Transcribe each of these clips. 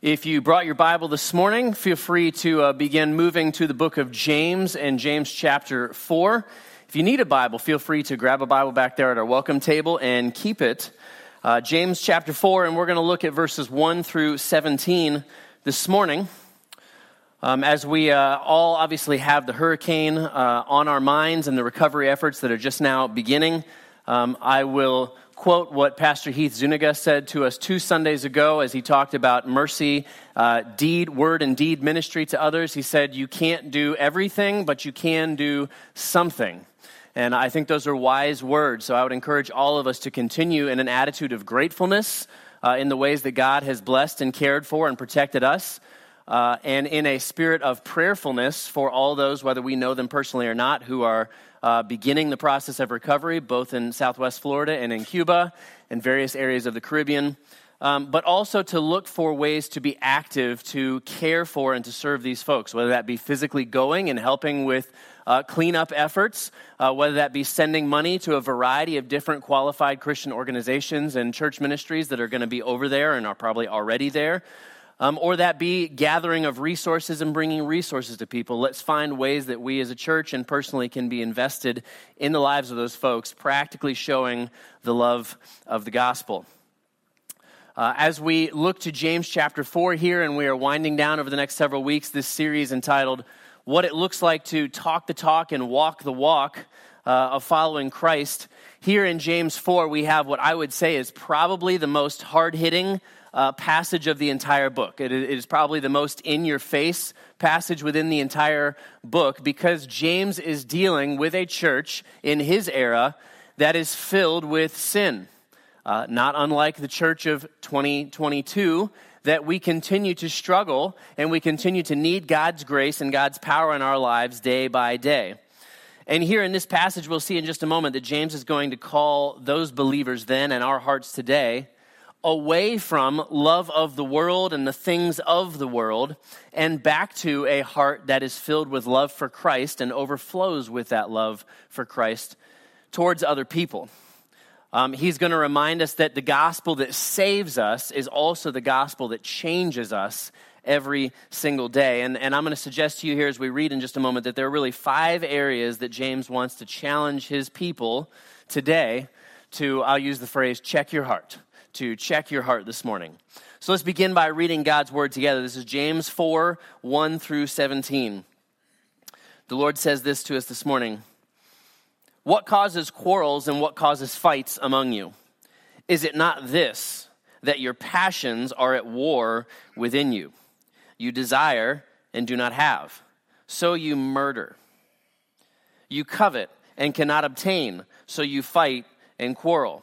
If you brought your Bible this morning, feel free to uh, begin moving to the book of James and James chapter 4. If you need a Bible, feel free to grab a Bible back there at our welcome table and keep it. Uh, James chapter 4, and we're going to look at verses 1 through 17 this morning. Um, as we uh, all obviously have the hurricane uh, on our minds and the recovery efforts that are just now beginning, um, I will quote what Pastor Heath Zuniga said to us two Sundays ago as he talked about mercy, uh, deed, word, and deed ministry to others. He said, You can't do everything, but you can do something. And I think those are wise words. So I would encourage all of us to continue in an attitude of gratefulness uh, in the ways that God has blessed and cared for and protected us. Uh, and in a spirit of prayerfulness for all those, whether we know them personally or not, who are uh, beginning the process of recovery, both in Southwest Florida and in Cuba and various areas of the Caribbean. Um, but also to look for ways to be active to care for and to serve these folks, whether that be physically going and helping with uh, cleanup efforts, uh, whether that be sending money to a variety of different qualified Christian organizations and church ministries that are going to be over there and are probably already there, um, or that be gathering of resources and bringing resources to people. Let's find ways that we as a church and personally can be invested in the lives of those folks, practically showing the love of the gospel. Uh, as we look to James chapter 4 here, and we are winding down over the next several weeks this series entitled What It Looks Like to Talk the Talk and Walk the Walk uh, of Following Christ. Here in James 4, we have what I would say is probably the most hard hitting uh, passage of the entire book. It is probably the most in your face passage within the entire book because James is dealing with a church in his era that is filled with sin. Uh, not unlike the church of 2022, that we continue to struggle and we continue to need God's grace and God's power in our lives day by day. And here in this passage, we'll see in just a moment that James is going to call those believers then and our hearts today away from love of the world and the things of the world and back to a heart that is filled with love for Christ and overflows with that love for Christ towards other people. Um, he's going to remind us that the gospel that saves us is also the gospel that changes us every single day. And, and I'm going to suggest to you here as we read in just a moment that there are really five areas that James wants to challenge his people today to, I'll use the phrase, check your heart to check your heart this morning. So let's begin by reading God's word together. This is James 4 1 through 17. The Lord says this to us this morning What causes quarrels and what causes fights among you? Is it not this, that your passions are at war within you? You desire and do not have, so you murder. You covet and cannot obtain, so you fight and quarrel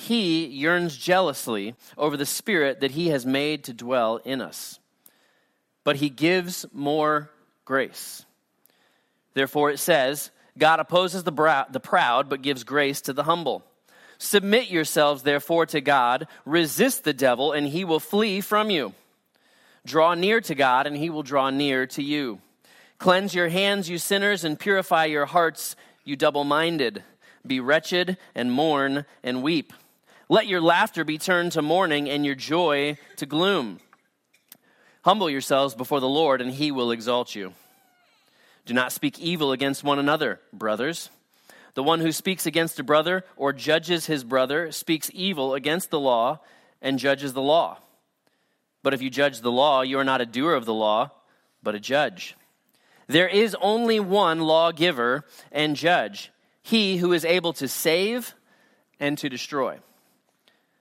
he yearns jealously over the Spirit that He has made to dwell in us. But He gives more grace. Therefore, it says, God opposes the, brow, the proud, but gives grace to the humble. Submit yourselves, therefore, to God. Resist the devil, and he will flee from you. Draw near to God, and he will draw near to you. Cleanse your hands, you sinners, and purify your hearts, you double minded. Be wretched and mourn and weep. Let your laughter be turned to mourning and your joy to gloom. Humble yourselves before the Lord, and he will exalt you. Do not speak evil against one another, brothers. The one who speaks against a brother or judges his brother speaks evil against the law and judges the law. But if you judge the law, you are not a doer of the law, but a judge. There is only one lawgiver and judge he who is able to save and to destroy.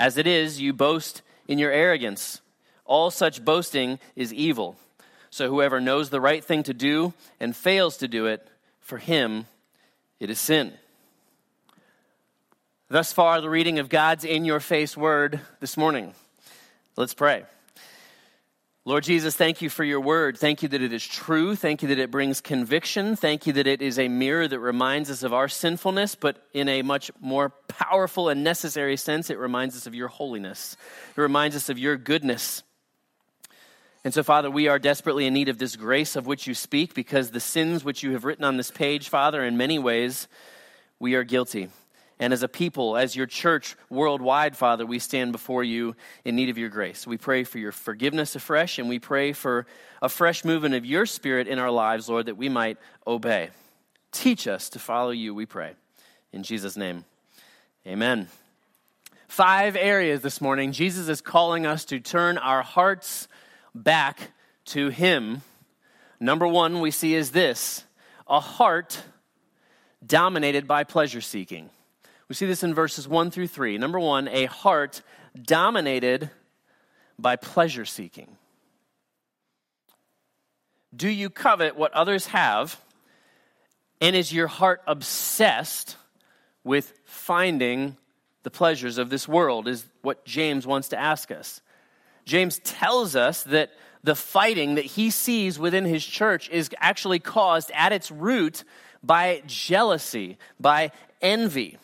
As it is, you boast in your arrogance. All such boasting is evil. So whoever knows the right thing to do and fails to do it, for him it is sin. Thus far, the reading of God's in your face word this morning. Let's pray. Lord Jesus, thank you for your word. Thank you that it is true. Thank you that it brings conviction. Thank you that it is a mirror that reminds us of our sinfulness, but in a much more powerful and necessary sense, it reminds us of your holiness. It reminds us of your goodness. And so, Father, we are desperately in need of this grace of which you speak because the sins which you have written on this page, Father, in many ways, we are guilty. And as a people, as your church worldwide, Father, we stand before you in need of your grace. We pray for your forgiveness afresh, and we pray for a fresh movement of your spirit in our lives, Lord, that we might obey. Teach us to follow you, we pray. In Jesus' name, amen. Five areas this morning. Jesus is calling us to turn our hearts back to Him. Number one, we see is this a heart dominated by pleasure seeking. We see this in verses 1 through 3. Number one, a heart dominated by pleasure seeking. Do you covet what others have? And is your heart obsessed with finding the pleasures of this world? Is what James wants to ask us. James tells us that the fighting that he sees within his church is actually caused at its root by jealousy, by envy.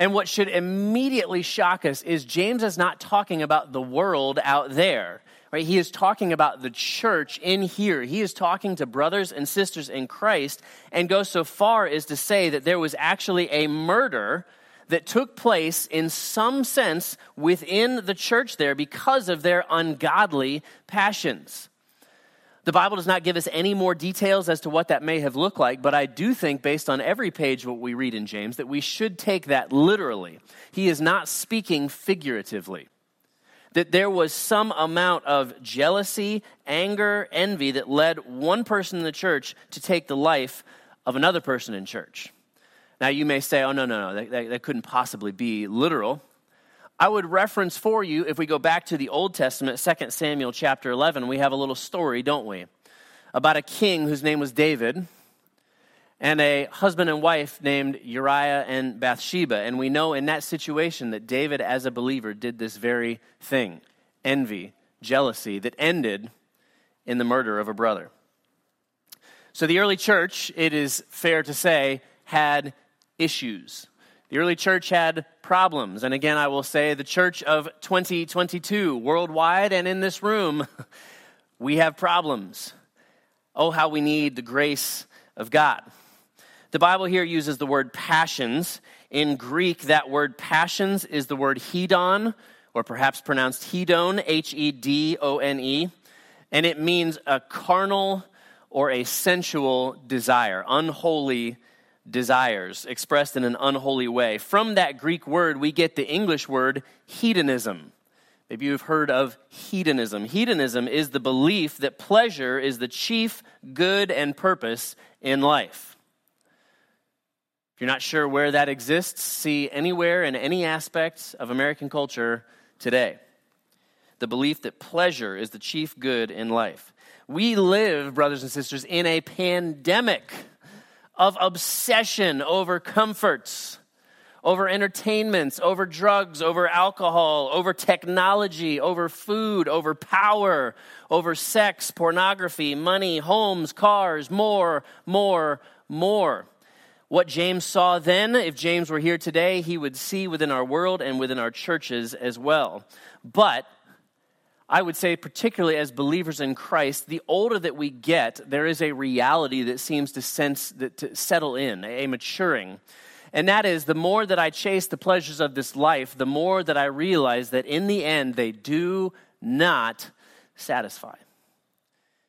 And what should immediately shock us is James is not talking about the world out there. Right? He is talking about the church in here. He is talking to brothers and sisters in Christ and goes so far as to say that there was actually a murder that took place in some sense within the church there because of their ungodly passions. The Bible does not give us any more details as to what that may have looked like, but I do think, based on every page what we read in James, that we should take that literally. He is not speaking figuratively. That there was some amount of jealousy, anger, envy that led one person in the church to take the life of another person in church. Now, you may say, oh, no, no, no, that, that, that couldn't possibly be literal. I would reference for you, if we go back to the Old Testament, 2 Samuel chapter 11, we have a little story, don't we? About a king whose name was David and a husband and wife named Uriah and Bathsheba. And we know in that situation that David, as a believer, did this very thing envy, jealousy, that ended in the murder of a brother. So the early church, it is fair to say, had issues. The early church had problems. And again, I will say the church of 2022, worldwide and in this room, we have problems. Oh, how we need the grace of God. The Bible here uses the word passions. In Greek, that word passions is the word hedon, or perhaps pronounced hedon, H E D O N E. And it means a carnal or a sensual desire, unholy desires expressed in an unholy way. From that Greek word, we get the English word hedonism. Maybe you've heard of hedonism. Hedonism is the belief that pleasure is the chief good and purpose in life. If you're not sure where that exists, see anywhere in any aspect of American culture today. The belief that pleasure is the chief good in life. We live, brothers and sisters, in a pandemic of obsession over comforts, over entertainments, over drugs, over alcohol, over technology, over food, over power, over sex, pornography, money, homes, cars, more, more, more. What James saw then, if James were here today, he would see within our world and within our churches as well. But I would say, particularly as believers in Christ, the older that we get, there is a reality that seems to sense that to settle in, a maturing. And that is the more that I chase the pleasures of this life, the more that I realize that in the end they do not satisfy.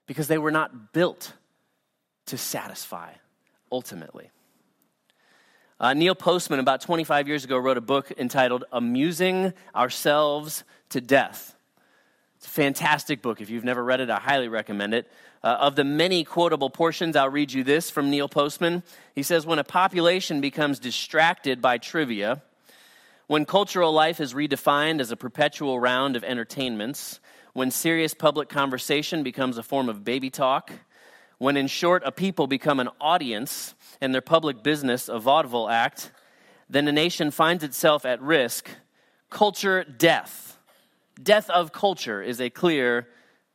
Because they were not built to satisfy ultimately. Uh, Neil Postman, about 25 years ago, wrote a book entitled Amusing Ourselves to Death. It's a fantastic book. If you've never read it, I highly recommend it. Uh, of the many quotable portions, I'll read you this from Neil Postman. He says, When a population becomes distracted by trivia, when cultural life is redefined as a perpetual round of entertainments, when serious public conversation becomes a form of baby talk, when, in short, a people become an audience and their public business a vaudeville act, then a nation finds itself at risk. Culture death. Death of culture is a clear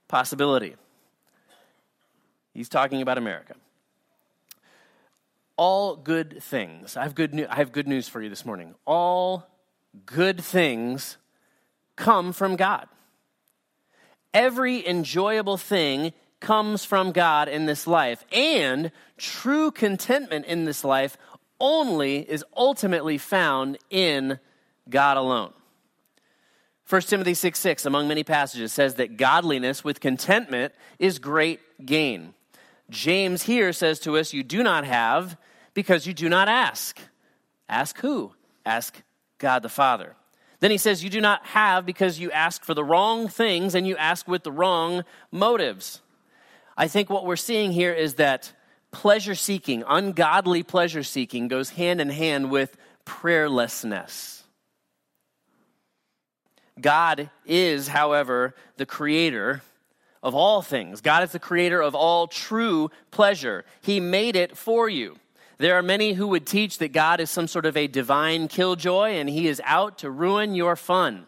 possibility. He's talking about America. All good things. I have good, new, I have good news for you this morning. All good things come from God. Every enjoyable thing comes from God in this life, and true contentment in this life only is ultimately found in God alone. 1 Timothy 6 6, among many passages, says that godliness with contentment is great gain. James here says to us, You do not have because you do not ask. Ask who? Ask God the Father. Then he says, You do not have because you ask for the wrong things and you ask with the wrong motives. I think what we're seeing here is that pleasure seeking, ungodly pleasure seeking, goes hand in hand with prayerlessness. God is, however, the creator of all things. God is the creator of all true pleasure. He made it for you. There are many who would teach that God is some sort of a divine killjoy and he is out to ruin your fun.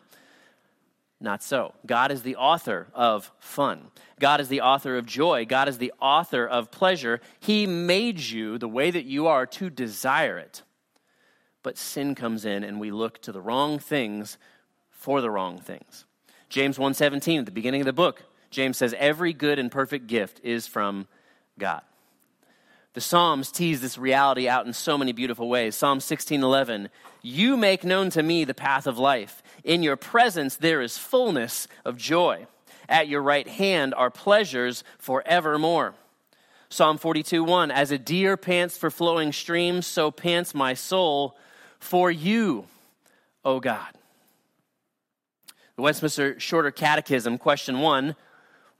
Not so. God is the author of fun. God is the author of joy. God is the author of pleasure. He made you the way that you are to desire it. But sin comes in and we look to the wrong things for the wrong things. James 1:17 at the beginning of the book, James says every good and perfect gift is from God. The Psalms tease this reality out in so many beautiful ways. Psalm 16:11, "You make known to me the path of life. In your presence there is fullness of joy. At your right hand are pleasures forevermore." Psalm 42:1, "As a deer pants for flowing streams, so pants my soul for you, O God." The Westminster Shorter Catechism, question 1,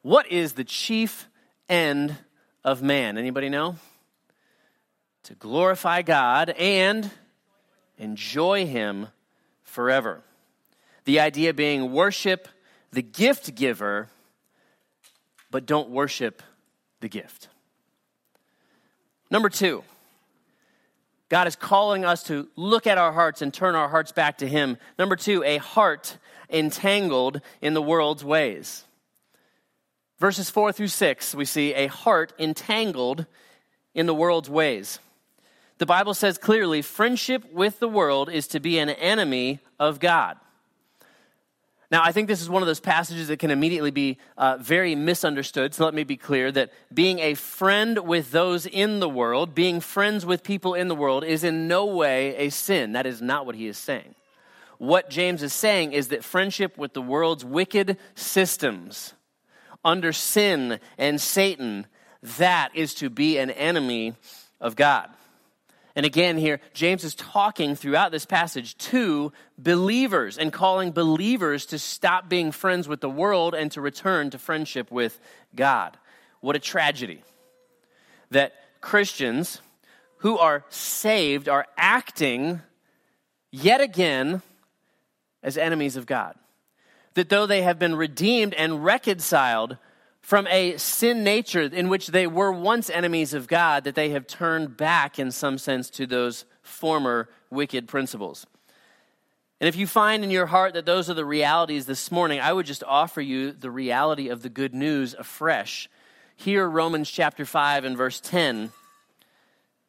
what is the chief end of man? Anybody know? to glorify God and enjoy Him forever. The idea being worship the gift giver, but don't worship the gift. Number two, God is calling us to look at our hearts and turn our hearts back to Him. Number two, a heart entangled in the world's ways. Verses four through six, we see a heart entangled in the world's ways the Bible says clearly friendship with the world is to be an enemy of God. Now, I think this is one of those passages that can immediately be uh, very misunderstood. So let me be clear that being a friend with those in the world, being friends with people in the world, is in no way a sin. That is not what he is saying. What James is saying is that friendship with the world's wicked systems, under sin and Satan, that is to be an enemy of God. And again, here, James is talking throughout this passage to believers and calling believers to stop being friends with the world and to return to friendship with God. What a tragedy that Christians who are saved are acting yet again as enemies of God. That though they have been redeemed and reconciled from a sin nature in which they were once enemies of God, that they have turned back in some sense to those former wicked principles. And if you find in your heart that those are the realities this morning, I would just offer you the reality of the good news afresh. Here, Romans chapter 5 and verse 10,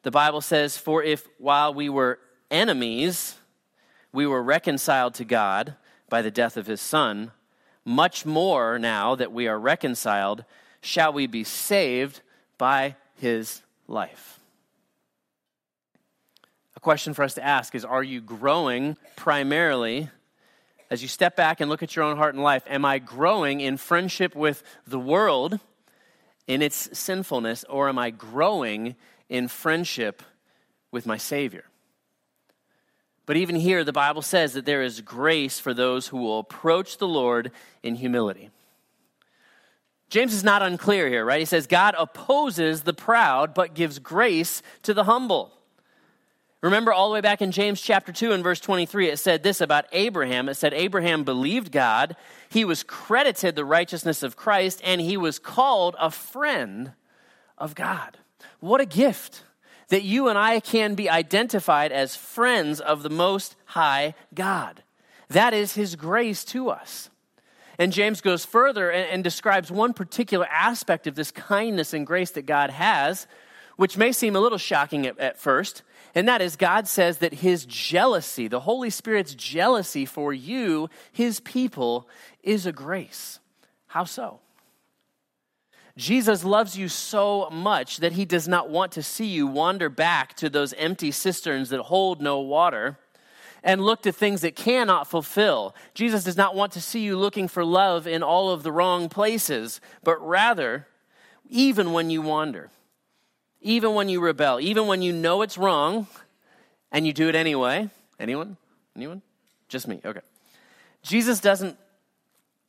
the Bible says, For if while we were enemies, we were reconciled to God by the death of his Son, much more now that we are reconciled, shall we be saved by his life. A question for us to ask is Are you growing primarily, as you step back and look at your own heart and life, am I growing in friendship with the world in its sinfulness, or am I growing in friendship with my Savior? But even here, the Bible says that there is grace for those who will approach the Lord in humility. James is not unclear here, right? He says, God opposes the proud, but gives grace to the humble. Remember all the way back in James chapter 2 and verse 23, it said this about Abraham. It said, Abraham believed God, he was credited the righteousness of Christ, and he was called a friend of God. What a gift that you and I can be identified as friends of the Most High God. That is his grace to us. And James goes further and, and, describes one particular aspect of this kindness and grace that God has, which may seem a little shocking at, at first. And that is, God says that his jealousy, the Holy Spirit's jealousy for you, his people, is a grace. How so? Jesus loves you so much that he does not want to see you wander back to those empty cisterns that hold no water and look to things that cannot fulfill. Jesus does not want to see you looking for love in all of the wrong places, but rather, even when you wander, even when you rebel, even when you know it's wrong and you do it anyway. Anyone? Anyone? Just me. Okay. Jesus doesn't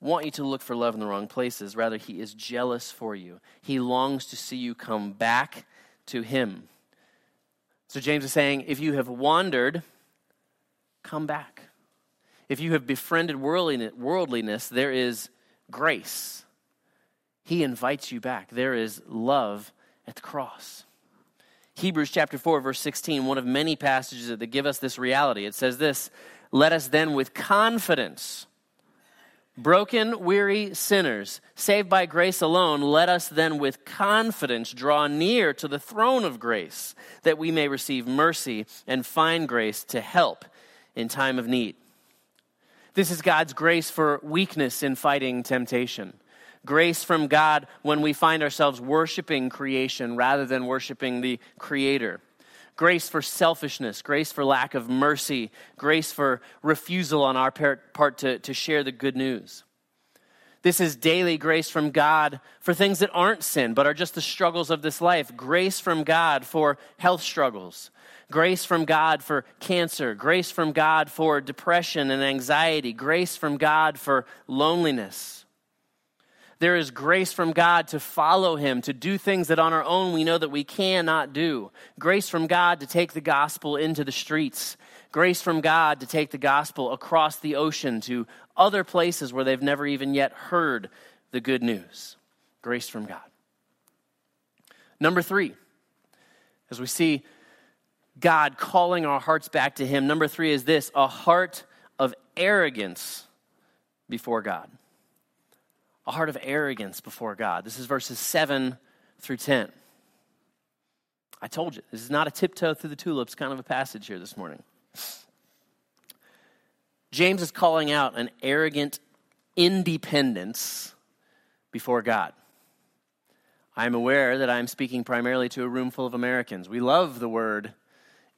want you to look for love in the wrong places. Rather, he is jealous for you. He longs to see you come back to him. So, James is saying if you have wandered, come back. If you have befriended worldliness, there is grace. He invites you back. There is love at the cross. Hebrews chapter 4, verse 16, one of many passages that give us this reality. It says this Let us then with confidence, broken, weary sinners, saved by grace alone, let us then with confidence draw near to the throne of grace, that we may receive mercy and find grace to help in time of need. This is God's grace for weakness in fighting temptation. Grace from God when we find ourselves worshiping creation rather than worshiping the Creator. Grace for selfishness, grace for lack of mercy, grace for refusal on our part to, to share the good news. This is daily grace from God for things that aren't sin, but are just the struggles of this life. Grace from God for health struggles grace from God for cancer, grace from God for depression and anxiety, grace from God for loneliness. There is grace from God to follow Him, to do things that on our own we know that we cannot do. Grace from God to take the gospel into the streets. Grace from God to take the gospel across the ocean to other places where they've never even yet heard the good news. Grace from God. Number three, as we see God calling our hearts back to Him. Number three is this a heart of arrogance before God. A heart of arrogance before God. This is verses 7 through 10. I told you, this is not a tiptoe through the tulips kind of a passage here this morning. James is calling out an arrogant independence before God. I'm aware that I'm speaking primarily to a room full of Americans. We love the word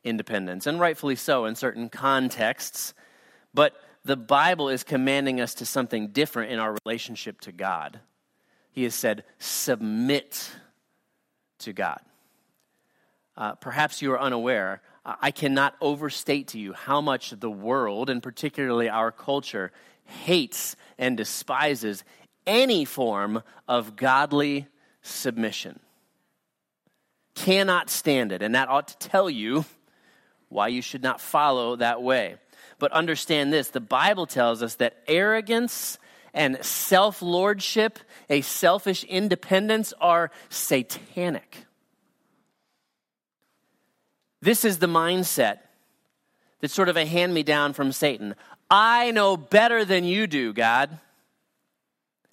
independence, and rightfully so in certain contexts. But the Bible is commanding us to something different in our relationship to God. He has said, submit to God. Uh, perhaps you are unaware. I cannot overstate to you how much the world, and particularly our culture, hates and despises any form of godly submission. Cannot stand it. And that ought to tell you why you should not follow that way. But understand this the Bible tells us that arrogance and self lordship, a selfish independence, are satanic. This is the mindset that's sort of a hand me down from Satan. I know better than you do, God.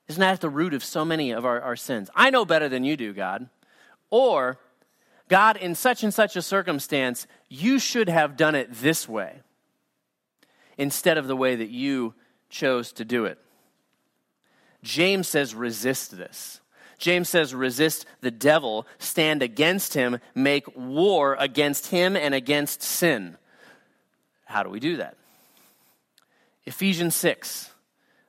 Isn't that at the root of so many of our, our sins? I know better than you do, God. Or, God, in such and such a circumstance, you should have done it this way instead of the way that you chose to do it. James says, resist this. James says, resist the devil, stand against him, make war against him and against sin. How do we do that? Ephesians 6,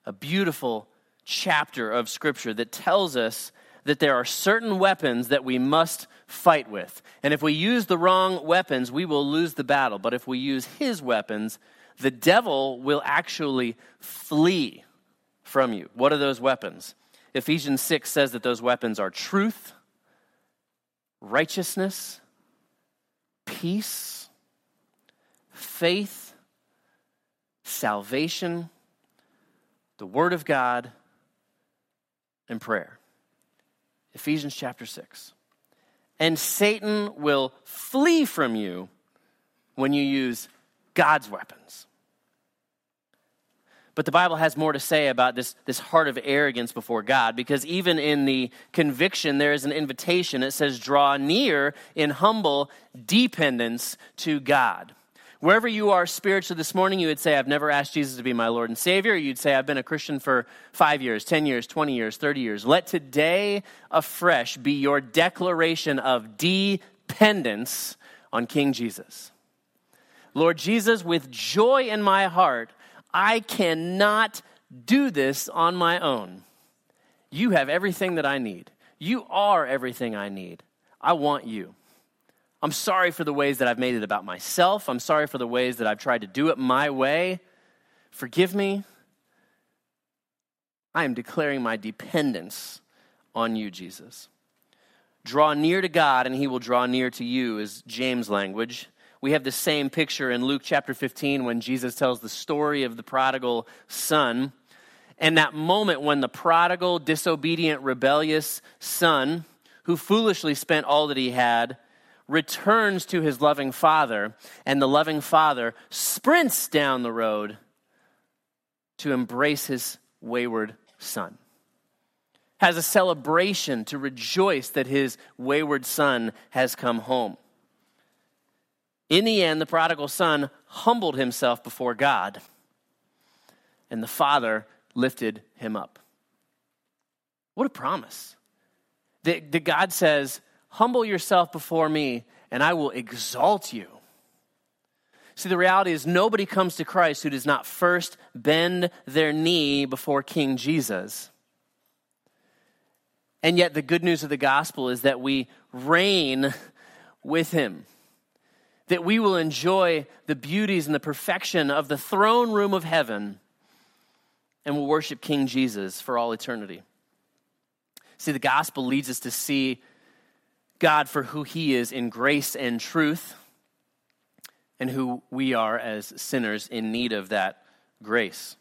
a beautiful chapter of scripture that tells us that there are certain weapons that we must fight with. And if we use the wrong weapons, we will lose the battle. But if we use his weapons, the devil will actually flee from you. What are those weapons? Ephesians 6 says that those weapons are truth, righteousness, peace, faith, salvation, the Word of God, and prayer. Ephesians chapter 6. And Satan will flee from you when you use God's weapons. But the Bible has more to say about this, this heart of arrogance before God because even in the conviction, there is an invitation. It says, draw near in humble dependence to God. Wherever you are spiritually this morning, you would say, I've never asked Jesus to be my Lord and Savior. You'd say, I've been a Christian for five years, 10 years, 20 years, 30 years. Let today afresh be your declaration of dependence on King Jesus. Lord Jesus, with joy in my heart, I cannot do this on my own. You have everything that I need. You are everything I need. I want you. I'm sorry for the ways that I've made it about myself. I'm sorry for the ways that I've tried to do it my way. Forgive me. I am declaring my dependence on you, Jesus. Draw near to God, and he will draw near to you, is James' language. We have the same picture in Luke chapter 15 when Jesus tells the story of the prodigal son. And that moment when the prodigal, disobedient, rebellious son, who foolishly spent all that he had, returns to his loving father, and the loving father sprints down the road to embrace his wayward son. Has a celebration to rejoice that his wayward son has come home. In the end, the prodigal son humbled himself before God, and the father lifted him up. What a promise. That, that God says, Humble yourself before me, and I will exalt you. See, the reality is nobody comes to Christ who does not first bend their knee before King Jesus. And yet, the good news of the gospel is that we reign with him that we will enjoy the beauties and the perfection of the throne room of heaven and will worship King Jesus for all eternity. See, the gospel leads us to see God for who he is in grace and truth, and who we are as sinners in need of that grace.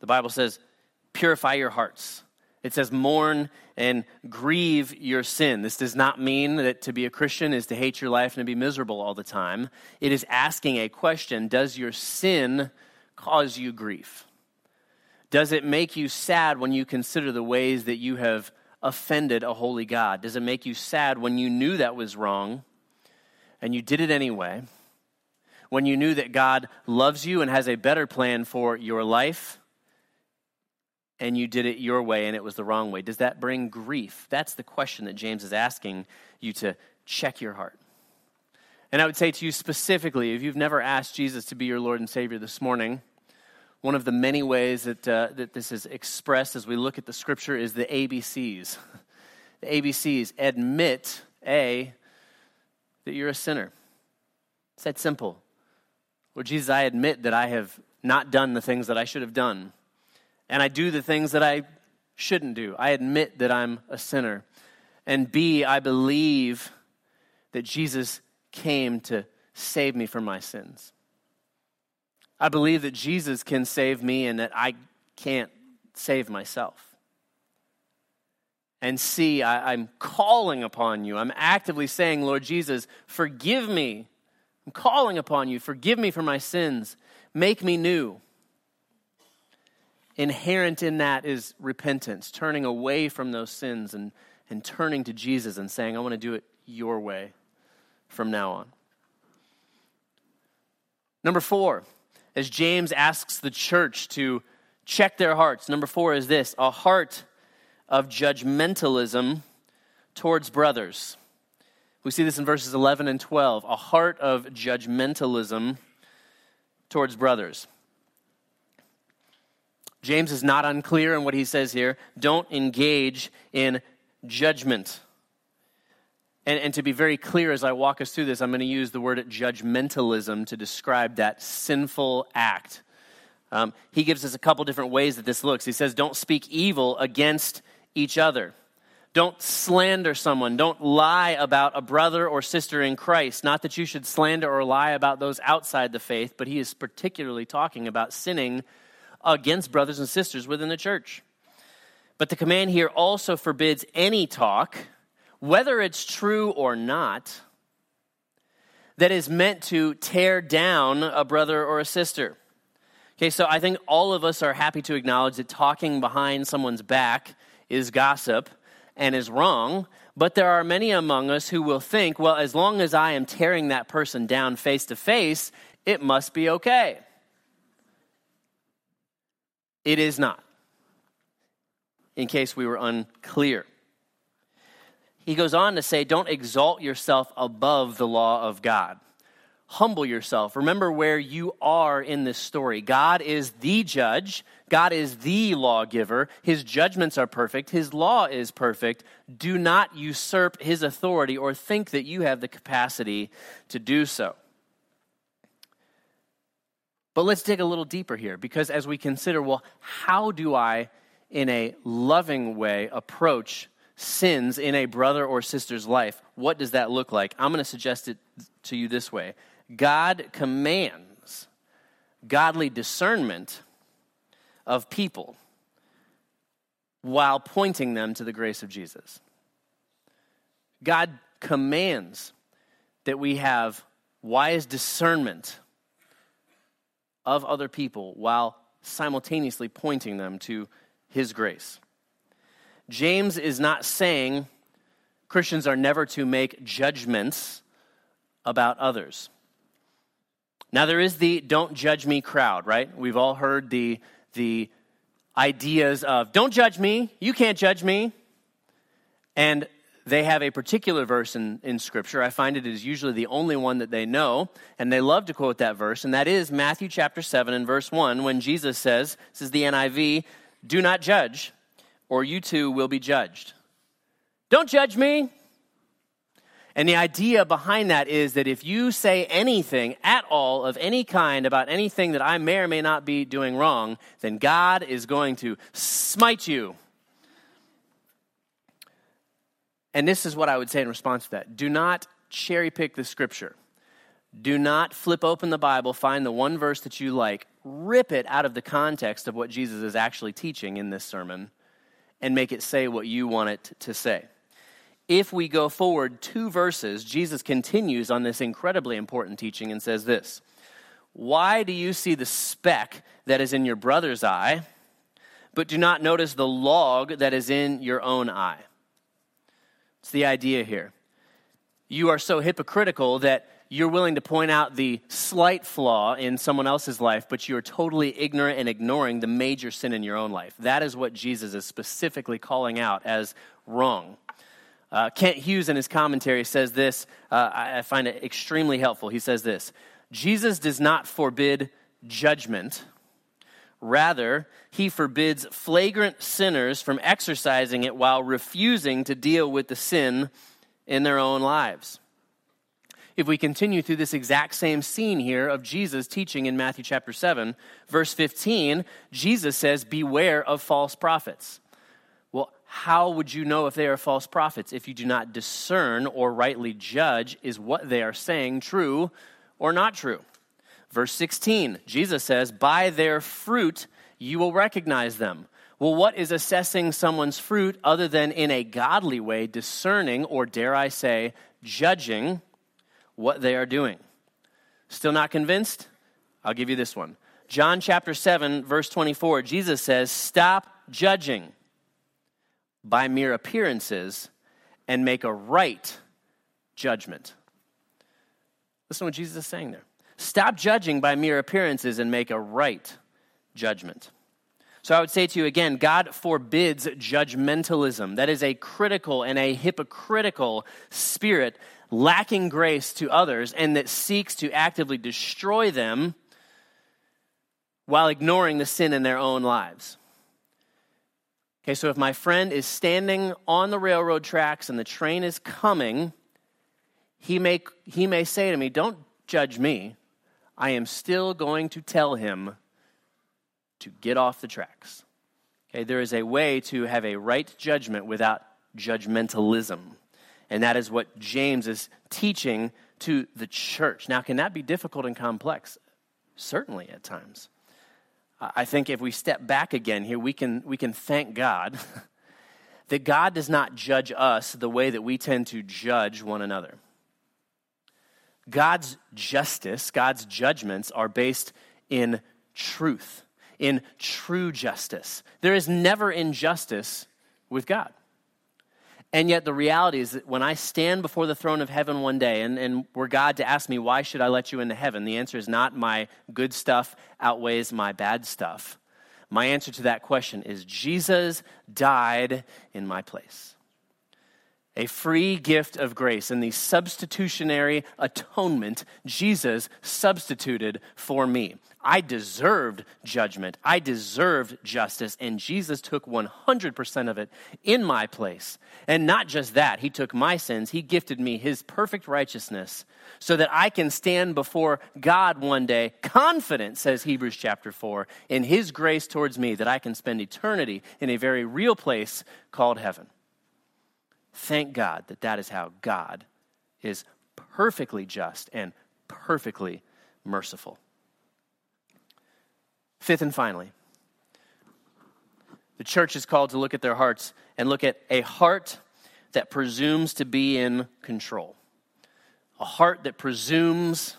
The Bible says, Purify your hearts it says, mourn and grieve your sin. This does not mean that to be a Christian is to hate your life and to be miserable all the time. It is asking a question Does your sin cause you grief? Does it make you sad when you consider the ways that you have offended a holy God? Does it make you sad when you knew that was wrong and you did it anyway? When you knew that God loves you and has a better plan for your life? And you did it your way and it was the wrong way? Does that bring grief? That's the question that James is asking you to check your heart. And I would say to you specifically, if you've never asked Jesus to be your Lord and Savior this morning, one of the many ways that, uh, that this is expressed as we look at the scripture is the ABCs. The ABCs admit, A, that you're a sinner. It's that simple. Lord Jesus, I admit that I have not done the things that I should have done and I do the things that I shouldn't do. I admit that I'm a sinner. And B, I believe that Jesus came to save me from my sins. I believe that Jesus can save me and that I can't save myself. And C, I, I'm calling upon you. I'm actively saying, Lord Jesus, forgive me. I'm calling upon you. Forgive me for my sins. Make me new inherent in that is repentance, turning away from those sins and, and turning to Jesus and saying, I want to do it your way from now on. Number four, as James asks the church to check their hearts, number four is this a heart of judgmentalism towards brothers. We see this in verses 11 and 12 a heart of judgmentalism towards brothers. James is not unclear in what he says here. Don't engage in judgment. And, and, to be very clear as I walk us through this, I'm going to use the word judgmentalism to describe that sinful act. Um, he gives us a couple different ways that this looks. He says, Don't speak evil against each other. Don't slander someone. Don't lie about a brother or sister in Christ. Not that you should slander or lie about those outside the faith, but he is particularly talking about sinning against brothers and sisters within the church. But the command here also forbids any talk, whether it's true or not, that is meant to tear down a brother or a sister. Okay, so I think all of us are happy to acknowledge that talking behind someone's back is gossip and is wrong, but there are many among us who will think, well, as long as I am tearing that person down face to face, it must be okay. It is not, in case we were unclear. He goes on to say, don't exalt yourself above the law of God humble yourself. Remember where you are in this story. God is the judge, God is the lawgiver. His judgments are perfect, His law is perfect. Do not usurp His authority or think that you have the capacity to do so. But let's dig a little deeper here because as we consider, well, how do I, in a loving way, approach sins in a brother or sister's life? What does that look like? I'm going to suggest it to you this way God commands godly discernment of people while pointing them to the grace of Jesus. God commands that we have wise discernment of other people while simultaneously pointing them to his grace. James is not saying Christians are never to make judgments about others. Now, there is the don't judge me crowd, right? We've all heard the, the ideas of don't judge me, you can't judge me. And they have a particular verse in, in Scripture. I find it is usually the only one that they know, and they love to quote that verse, and that is Matthew chapter 7 and verse 1, when Jesus says, This is the NIV, do not judge, or you too will be judged. Don't judge me. And the idea behind that is that if you say anything at all of any kind about anything that I may or may not be doing wrong, then God is going to smite you. And this is what I would say in response to that do not cherry pick the scripture. Do not flip open the Bible, find the one verse that you like, rip it out of the context of what Jesus is actually teaching in this sermon, and make it say what you want it to say if we go forward two verses, Jesus continues on this incredibly important teaching and says this Why do you see the speck that is in your brother's eye, but do not notice the log that is in your own eye? It's the idea here. You are so hypocritical that you're willing to point out the slight flaw in someone else's life, but you're totally ignorant and ignoring the major sin in your own life. That is what Jesus is specifically calling out as wrong. Uh, Kent Hughes, in his commentary, says this. Uh, I find it extremely helpful. He says this Jesus does not forbid judgment. Rather, he forbids flagrant sinners from exercising it while refusing to deal with the sin in their own lives. If we continue through this exact same scene here of Jesus teaching in Matthew chapter 7, verse 15, Jesus says, Beware of false prophets Well, how would you know if they are false prophets if you do not discern or rightly judge is what they are saying true or not true? Verse 16, Jesus says, By their fruit you will recognize them. Well, what is assessing someone's fruit other than in a godly way, discerning, or dare I say, judging what they are doing? Still not convinced? I'll give you this one. John chapter 7, verse 24, Jesus says, Stop judging by mere appearances and make a right judgment. Listen to what Jesus is saying there. Stop judging by mere appearances and make a right judgment. So I would say to you again, God forbids judgmentalism. That is a critical and a hypocritical spirit lacking grace to others and that seeks to actively destroy them while ignoring the sin in their own lives. Okay, so if my friend is standing on the railroad tracks and the train is coming, he may, he may say to me, Don't judge me. I am still going to tell him to get off the tracks. Okay, there is a way to have a right judgment without judgmentalism. And that is what James is teaching to the church. Now, can that be difficult and complex? Certainly at times. I think if we step back again here, we can, we can thank God that God does not judge us the way that we tend to judge one another. God's justice, God's judgments are based in truth, in true justice. There is never injustice with God. And yet, the reality is that when I stand before the throne of heaven one day, and, and were God to ask me, why should I let you into heaven? The answer is not my good stuff outweighs my bad stuff. My answer to that question is Jesus died in my place a free gift of grace. and the substitutionary atonement, Jesus substituted for me. I deserved judgment, I deserved justice, and Jesus took 100% of it in my place. And not just that, He took my sins, He gifted me His perfect righteousness so that I can stand before God one day, confident, says Hebrews chapter 4, in His grace towards me, that I can spend eternity in a very real place called heaven. Thank God that that is how God is perfectly just and perfectly merciful. Fifth and finally, the church is called to look at their hearts and look at a heart that presumes to be in control. A heart that presumes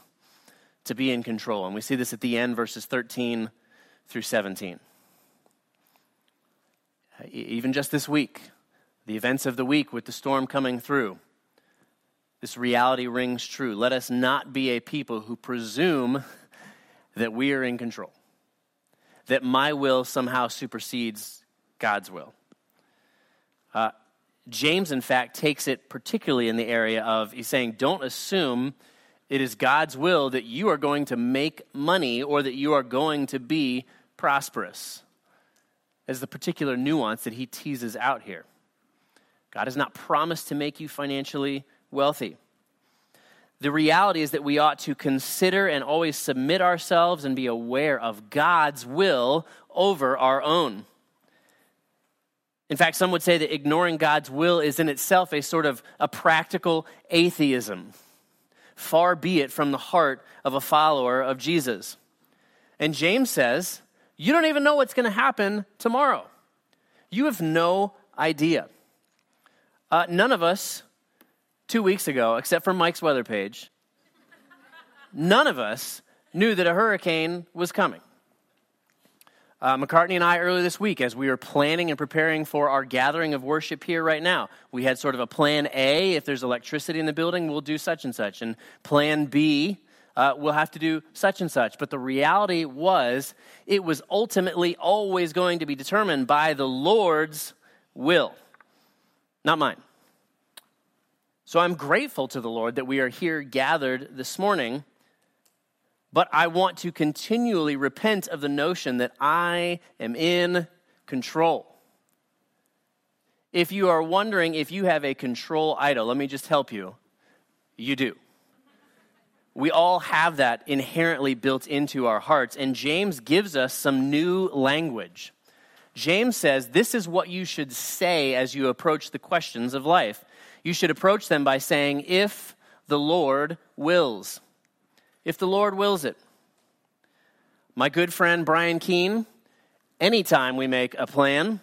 to be in control. And we see this at the end, verses 13 through 17. Even just this week, the events of the week with the storm coming through, this reality rings true. Let us not be a people who presume that we are in control, that my will somehow supersedes God's will. Uh, James, in fact, takes it particularly in the area of he's saying, don't assume it is God's will that you are going to make money or that you are going to be prosperous, as the particular nuance that he teases out here. God has not promised to make you financially wealthy. The reality is that we ought to consider and always submit ourselves and be aware of God's will over our own. In fact, some would say that ignoring God's will is in itself a sort of a practical atheism. Far be it from the heart of a follower of Jesus. And James says, You don't even know what's going to happen tomorrow. You have no idea. Uh, none of us, two weeks ago, except for Mike's weather page, none of us knew that a hurricane was coming. Uh, McCartney and I, earlier this week, as we were planning and preparing for our gathering of worship here right now, we had sort of a plan A. If there's electricity in the building, we'll do such and such. And plan B, uh, we'll have to do such and such. But the reality was, it was ultimately always going to be determined by the Lord's will not mine. So I'm grateful to the Lord that we are here gathered this morning, but I want to continually repent of the notion that I am in control. If you are wondering if you have a control idol, let me just help you. You do. We all have that inherently built into our hearts, and James gives us some new language. James says this is what you should say as you approach the questions of life. You should approach them by saying, If the Lord wills. If the Lord wills it. My good friend Brian Keene, anytime we make a plan,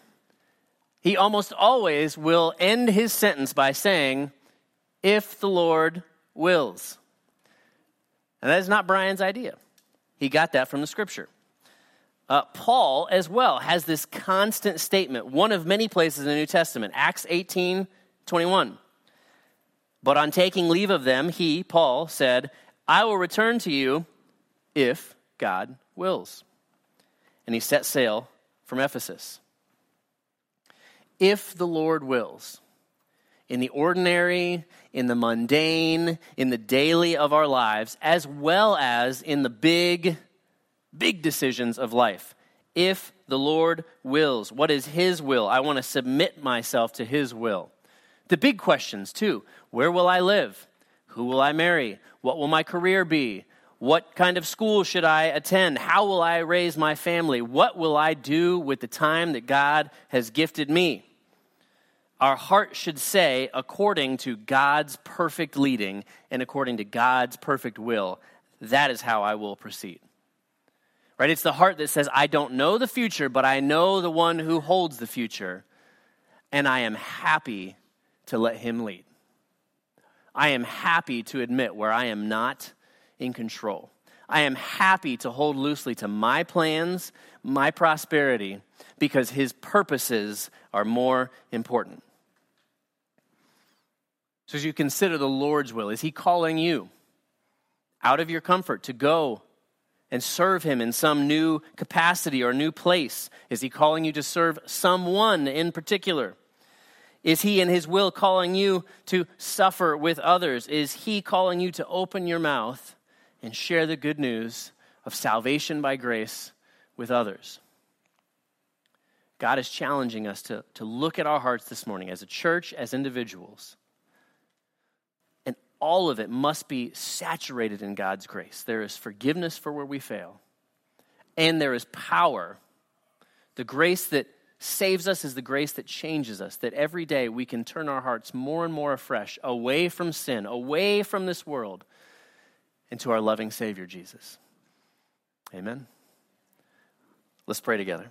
he almost always will end his sentence by saying, If the Lord wills. And that is not Brian's idea. He got that from the scripture. Uh, Paul, as well, has this constant statement, one of many places in the New Testament, Acts 18 21. But on taking leave of them, he, Paul, said, I will return to you if God wills. And he set sail from Ephesus. If the Lord wills, in the ordinary, in the mundane, in the daily of our lives, as well as in the big, big decisions of life. If the Lord wills, what is His will? I want to submit myself to His will. The big questions, too where will I live? Who will I marry? What will my career be? What kind of school should I attend? How will I raise my family? What will I do with the time that God has gifted me? Our heart should say, according to God's perfect leading and according to God's perfect will, that is how I will proceed. Right? It's the heart that says, I don't know the future, but I know the one who holds the future, and I am happy to let him lead. I am happy to admit where I am not in control. I am happy to hold loosely to my plans, my prosperity, because his purposes are more important. So, as you consider the Lord's will, is he calling you out of your comfort to go and serve him in some new capacity or new place? Is he calling you to serve someone in particular? Is he in his will calling you to suffer with others? Is he calling you to open your mouth and share the good news of salvation by grace with others. God is challenging us to, to look at our hearts this morning as a church, as individuals. All of it must be saturated in God's grace. There is forgiveness for where we fail, and there is power. The grace that saves us is the grace that changes us, that every day we can turn our hearts more and more afresh away from sin, away from this world, into our loving Savior, Jesus. Amen. Let's pray together.